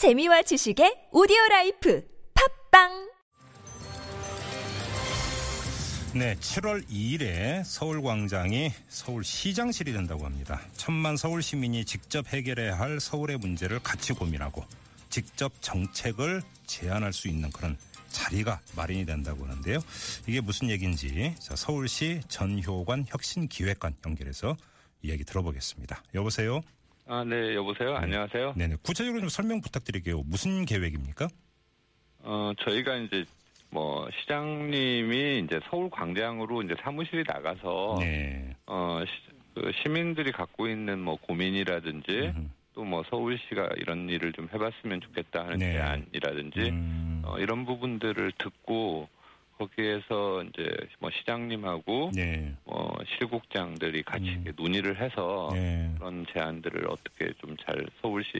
재미와 지식의 오디오 life 팟빵 네, 7월 2일에 서울광장이 서울시장실이 된다고 합니다. 천만 서울 시민이 직접 해결해야 할 서울의 문제를 같이 고민하고 직접 정책을 제안할 수 있는 그런 자리가 마련이 된다고 하는데요. 이게 무슨 얘기인지 자, 서울시 전효관 혁신기획관 연결해서 이야기 들어보겠습니다. 여보세요? 아, 네, 여보세요. 안녕하세요. 네네. 구체적으로 좀 설명 부탁드릴게요. 무슨 계획입니까? 어, 저희가 이제 뭐 시장님이 이제 서울 광장으로 이제 사무실이 나가서 네. 어, 시, 그 시민들이 갖고 있는 뭐 고민이라든지. 또 뭐 서울시가 이런 일을 좀 해봤으면 좋겠다 하는 네. 제안이라든지 음, 어, 이런 부분들을 듣고 거기에서 이제 뭐 시장님하고 네. 뭐 실국장들이 같이 음. 논의를 해서 네. 그런 제안들을 어떻게 좀 잘 서울시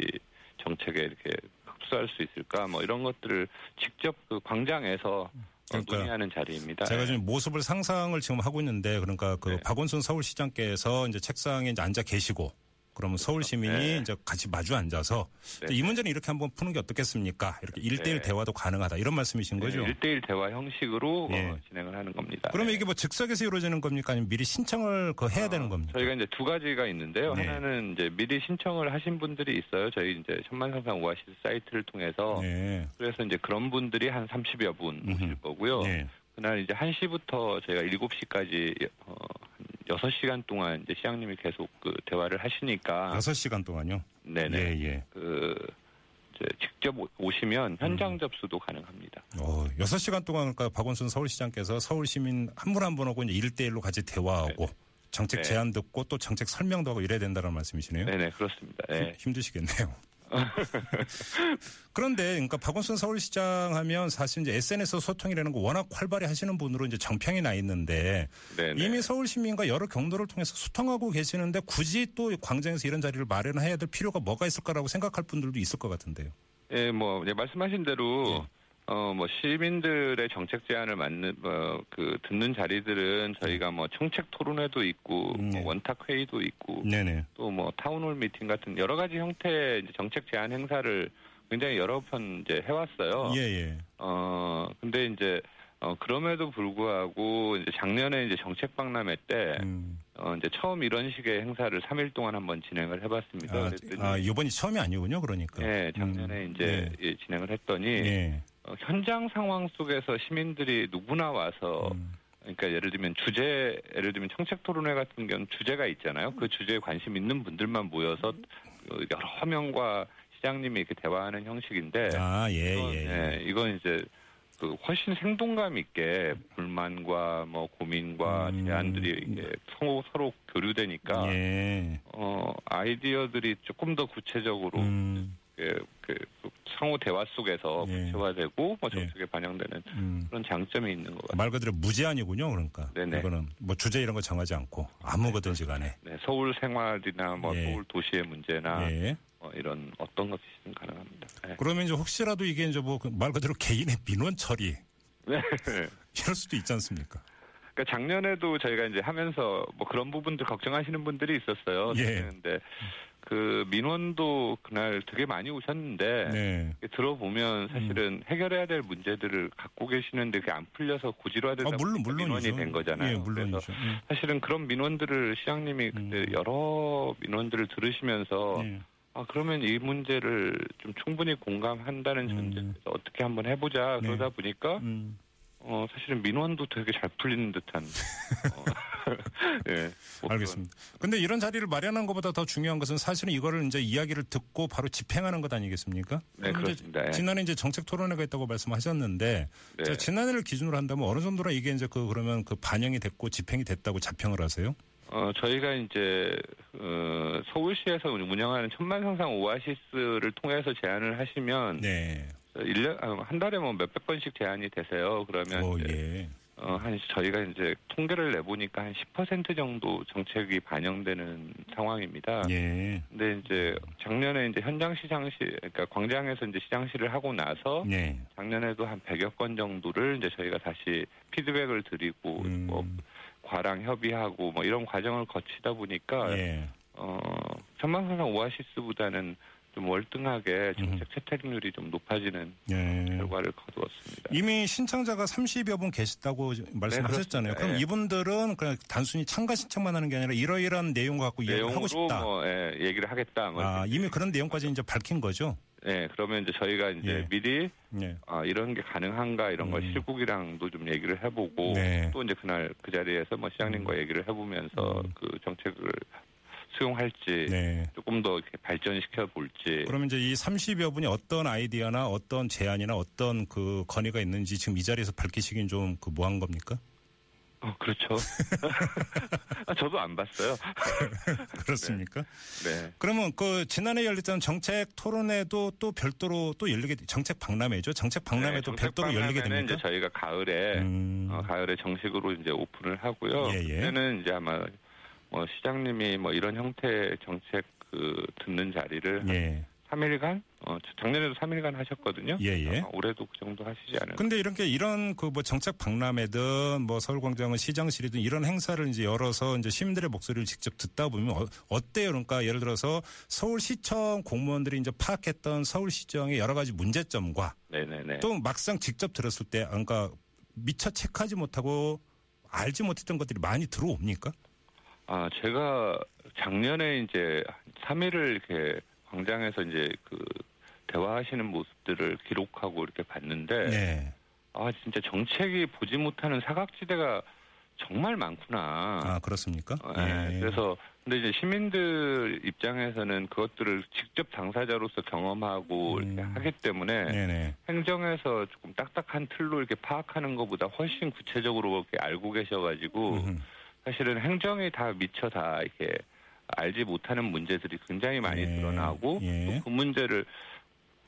정책에 이렇게 흡수할 수 있을까 뭐 이런 것들을 직접 그 광장에서 어, 그러니까 논의하는 자리입니다. 제가 지금 모습을 상상을 지금 하고 있는데 그러니까 그 네. 박원순 서울시장께서 이제 책상에 이제 앉아 계시고 그러면 서울 시민이 네. 이제 같이 마주 앉아서 네. 이 문제는 이렇게 한번 푸는 게 어떻겠습니까? 이렇게 일대일 네. 대화도 가능하다 이런 말씀이신 거죠? 일대일 대화 형식으로 예. 어, 진행을 하는 겁니다. 그러면 네. 이게 뭐 즉석에서 이루어지는 겁니까? 아니면 미리 신청을 그 해야 되는 어, 겁니까? 저희가 이제 두 가지가 있는데요. 네. 하나는 이제 미리 신청을 하신 분들이 있어요. 저희 이제 천만상상 오아시스 사이트를 통해서 네. 그래서 이제 그런 분들이 한 30여 분 오실. 거고요. 네. 그날 이제 1시부터 저희가 7시까지 어, 한 6시간 동안 이제 시장님이 계속 그 대화를 하시니까 여섯 시간 동안요. 아. 네네. 예, 예. 그 이제 직접 오- 오시면 현장 음. 접수도 가능합니다. 어, 여섯 시간 동안 그러니까 박원순 서울시장께서 서울 시민 한 분 한 분 하고 이제 일대일로 같이 대화하고 정책 네. 제안 듣고 또 정책 설명도 하고 이래야 된다는 말씀이시네요. 네네 그렇습니다. 네. 힘- 힘드시겠네요. 그런데 그러니까 박원순 서울시장 하면 사실 이제 SNS 소통이라는 거 워낙 활발히 하시는 분으로 이제 정평이 나 있는데 네네. 이미 서울 시민과 여러 경로를 통해서 소통하고 계시는데 굳이 또 광장에서 이런 자리를 마련해야 될 필요가 뭐가 있을까라고 생각할 분들도 있을 것 같은데요. 예, 뭐 말씀하신 대로 네. 어 뭐 시민들의 정책 제안을 맞는 뭐그 듣는 자리들은 저희가 뭐 청책 토론회도 있고 음, 네. 뭐 원탁 회의도 있고 네네. 또 뭐 town hall meeting 같은 여러 가지 형태의 정책 제안 행사를 굉장히 여러 번 이제 해왔어요. 예, 예. 어 근데 이제 어 그럼에도 불구하고 이제 작년에 이제 정책 박람회 때 음. 어, 이제 처음 이런 식의 행사를 3일 동안 한번 진행을 해봤습니다. 아, 아, 이번이 처음이 아니군요, 그러니까. 예, 작년에 음, 이제 예, 진행을 했더니 예. 현장 상황 속에서 시민들이 누구나 와서 음. 그러니까 예를 들면 주제 예를 들면 청책 토론회 같은 경우는 주제가 있잖아요. 그 주제에 관심 있는 분들만 모여서 어, 여러 명과 시장님이 이렇게 대화하는 형식인데 아, 예, 이건, 예. 예. 예, 이건 이제 그 훨씬 생동감 있게 불만과 뭐 고민과 음. 제안들이 이게 서로 서로 교류되니까 예. 어 아이디어들이 조금 더 구체적으로 음, 그, 그, 그 상호 대화 속에서 예. 구체화되고 뭐 예. 정책에 반영되는 음. 그런 장점이 있는 것 같아요. 말 그대로 무제한이군요, 그러니까. 네네. 이거는 뭐 주제 이런 거 정하지 않고 아무거든지 간에. 네, 서울 생활이나 뭐 예. 서울 도시의 문제나 예. 뭐 이런 어떤 것이든 가능합니다. 네. 그러면 이제 혹시라도 이게 이제 뭐 말 그대로 개인의 민원 처리 네. 이럴 수도 있지 않습니까? 그러니까 작년에도 저희가 이제 하면서 뭐 그런 부분들 걱정하시는 분들이 있었어요. 예. 근데 그 민원도 그날 되게 많이 오셨는데 네. 들어보면 사실은 해결해야 될 문제들을 갖고 계시는데 그게 안 풀려서 고지로화되다 아, 물론. 민원이 된 거잖아요. 예, 물론이죠. 그래서 음. 사실은 그런 민원들을 시장님이 그때 음. 여러 민원들을 들으시면서 예. 아 그러면 이 문제를 좀 충분히 공감한다는 음. 전제에서 어떻게 한번 해보자 네. 그러다 보니까 음. 어 사실은 민원도 되게 잘 풀리는 듯한 어, 예뭐 알겠습니다. 근데 이런 자리를 마련한 것보다 더 중요한 것은 사실은 이거를 이제 이야기를 듣고 바로 집행하는 것 아니겠습니까? 네, 그렇습니다. 예. 지난해 이제 정책 토론회가 있다고 말씀하셨는데 네. 자, 지난해를 기준으로 한다면 어느 정도로 이게 이제 그 그러면 그 반영이 됐고 집행이 됐다고 자평을 하세요? 어, 저희가 이제, 어, 서울시에서 운영하는 천만상상 오아시스를 통해서 제안을 하시면, 네. 일년한 달에 뭐 몇백 건씩 제안이 되세요. 그러면, 오, 예. 어, 한, 저희가 이제 통계를 내보니까 한 10% 정도 정책이 반영되는 상황입니다. 예. 근데 이제 작년에 이제 현장 시장시, 그러니까 광장에서 이제 시장시를 하고 나서 네. 작년에도 한 100여 건 정도를 이제 저희가 다시 피드백을 드리고, 음. 뭐, 과랑 협의하고 뭐 이런 과정을 거치다 보니까 예. 어 천만상상 오아시스보다는 좀 월등하게 정책 채택률이 좀 높아지는 예. 결과를 거두었습니다. 이미 신청자가 30여 분 계시다고 말씀하셨잖아요. 네. 그럼 예. 이분들은 그냥 단순히 참가 신청만 하는 게 아니라 이러이러한 내용 갖고 이야기를 하고 내용으로 싶다. 뭐 예, 얘기를 하겠다. 뭐 아, 이미 그런 내용까지 이제 밝힌 거죠. 예, 그러면 이제 저희가 이제 예. 미리 예. 아, 이런 게 가능한가 이런 걸 음. 실국이랑도 좀 얘기를 해보고 네. 음. 또 이제 그날 그 자리에서 뭐 시장님과 얘기를 해보면서 그 정책을 수용할지 네. 조금 더 발전시켜 볼지 그러면 이제 이 30여 분이 어떤 아이디어나 어떤 제안이나 어떤 그 건의가 있는지 지금 이 자리에서 밝히시긴 좀 그 뭐한 겁니까? 어, 그렇죠. 아, 저도 안 봤어요. 그렇습니까? 네. 그러면 그 지난해 열렸던 정책 토론회도 또 별도로 또 열리게 정책 박람회죠. 정책 박람회도 네, 별도로 열리게 됩니까? 이제 저희가 가을에 음. 어, 가을에 정식으로 이제 오픈을 하고요. 예, 예. 그때는 이제 아마 뭐 시장님이 뭐 이런 형태의 정책 그 듣는 자리를 예. 3일간 어, 작년에도 3일간 하셨거든요. 예, 예. 올해도 그 정도 하시지 않을까. 근데 이렇게 이런 그 뭐 정책 박람회든 뭐 서울광장은 시장실이든 이런 행사를 이제 열어서 이제 시민들의 목소리를 직접 듣다 보면 어, 어때요? 그러니까 예를 들어서 서울시청 공무원들이 이제 파악했던 서울시정의 여러 가지 문제점과 네네네. 또 막상 직접 들었을 때 그러니까 미처 체크하지 못하고 알지 못했던 것들이 많이 들어옵니까? 아 제가 작년에 이제 3일을 이렇게 광장에서 이제 그 대화하시는 모습들을 기록하고 이렇게 봤는데 네. 아 진짜 정책이 보지 못하는 사각지대가 정말 많구나. 아 그렇습니까? 어, 예. 그래서 근데 이제 시민들 입장에서는 그것들을 직접 당사자로서 경험하고 음. 이렇게 하기 때문에 네네. 행정에서 조금 딱딱한 틀로 이렇게 파악하는 것보다 훨씬 구체적으로 이렇게 알고 계셔가지고 음흠. 사실은 행정이 다 미처 다 이렇게 알지 못하는 문제들이 굉장히 많이 예. 드러나고 예. 또그 문제를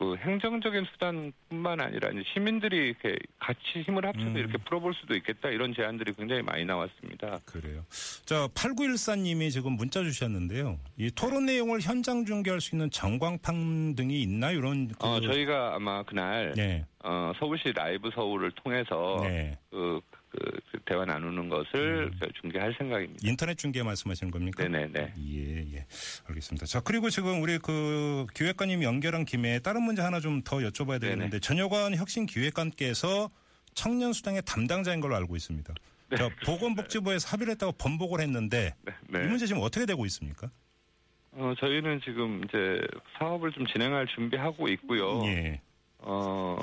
그 행정적인 수단뿐만 아니라 시민들이 이렇게 같이 힘을 합쳐서 음. 이렇게 풀어볼 수도 있겠다 이런 제안들이 굉장히 많이 나왔습니다. 그래요. 자, 8914님이 지금 문자 주셨는데요. 이 토론 내용을 현장 중계할 수 있는 전광판 등이 있나요? 이런. 그, 어, 저희가 아마 그날 네. 어, 서울시 라이브 서울을 통해서 네. 그, 그, 그 대화 나누는 것을 중계할 생각입니다. 인터넷 중계 말씀하시는 겁니까? 네네네. 예, 예. 알겠습니다. 자, 그리고 지금 우리 그 기획관님 연결한 김에 다른 문제 하나 좀 더 여쭤봐야 되는데 전여관 혁신 기획관께서 청년 수당의 담당자인 걸로 알고 있습니다. 자, 보건복지부에서 합의를 했다고 번복을 했는데 네. 네. 이 문제 지금 어떻게 되고 있습니까? 어, 저희는 지금 이제 사업을 좀 진행할 준비하고 있고요. 예. 어,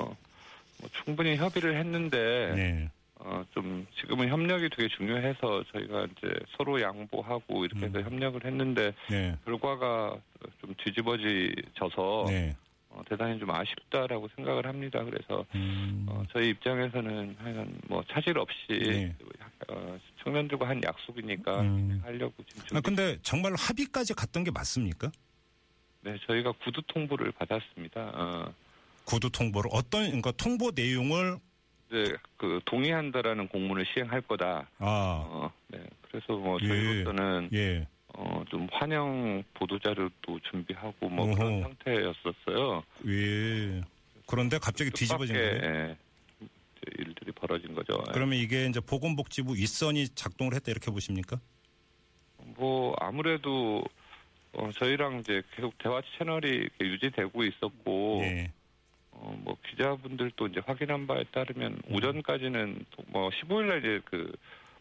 뭐 충분히 협의를 했는데, 네. 어, 좀 지금은 협력이 되게 중요해서 저희가 이제 서로 양보하고 이렇게 해서 협력을 했는데, 네. 결과가 좀 뒤집어져서, 네. 어, 대단히 좀 아쉽다라고 생각을 합니다. 그래서, 음. 어, 저희 입장에서는 하여간 뭐 차질 없이, 네. 어, 청년들과 한 약속이니까 음. 하려고 지금 아, 근데 정말 합의까지 갔던 게 맞습니까? 네, 저희가 구두 통보를 받았습니다. 어, 구두 통보를 어떤 그러니까 통보 내용을 이제 그 동의한다라는 공문을 시행할 거다. 아, 어, 네. 그래서 뭐 예. 저희로서는 예. 어, 좀 환영 보도 자료도 준비하고 뭐 어허. 그런 상태였었어요. 예. 그런데 갑자기 뒤집어진 거예요. 예, 일들이 벌어진 거죠. 예. 그러면 이게 이제 보건복지부 윗선이 작동을 했다 이렇게 보십니까? 뭐 아무래도 어, 저희랑 이제 계속 대화 채널이 유지되고 있었고 예. 어, 뭐 기자분들도 이제 확인한 바에 따르면 음. 오전까지는 또뭐 15일 날 이제 그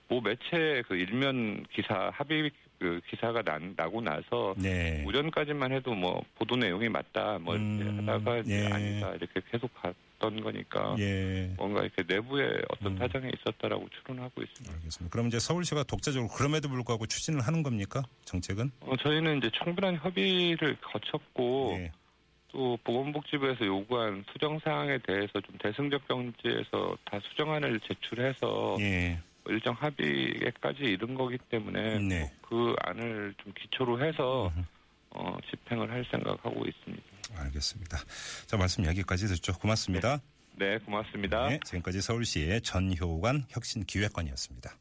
모 매체 그 일면 기사 합의 그 기사가 난, 나고 나서 네. 오전까지만 해도 뭐 보도 내용이 맞다 뭐 음, 하다가 이제 예. 아니다 이렇게 계속 갔던 거니까 예. 뭔가 이렇게 내부에 어떤 음. 사정이 있었다라고 추론하고 있습니다. 알겠습니다. 그럼 이제 서울시가 독자적으로 그럼에도 불구하고 추진을 하는 겁니까? 정책은? 어, 저희는 이제 충분한 협의를 거쳤고 예. 또 보건복지부에서 요구한 수정 사항에 대해서 좀 대승적 경지에서 다 수정안을 제출해서 예. 일정 합의에까지 이른 거기 때문에 네. 그 안을 좀 기초로 해서 어, 집행을 할 생각하고 있습니다. 알겠습니다. 자, 말씀 여기까지 듣죠. 고맙습니다. 네, 고맙습니다. 네, 지금까지 서울시의 전효관 혁신기획관이었습니다.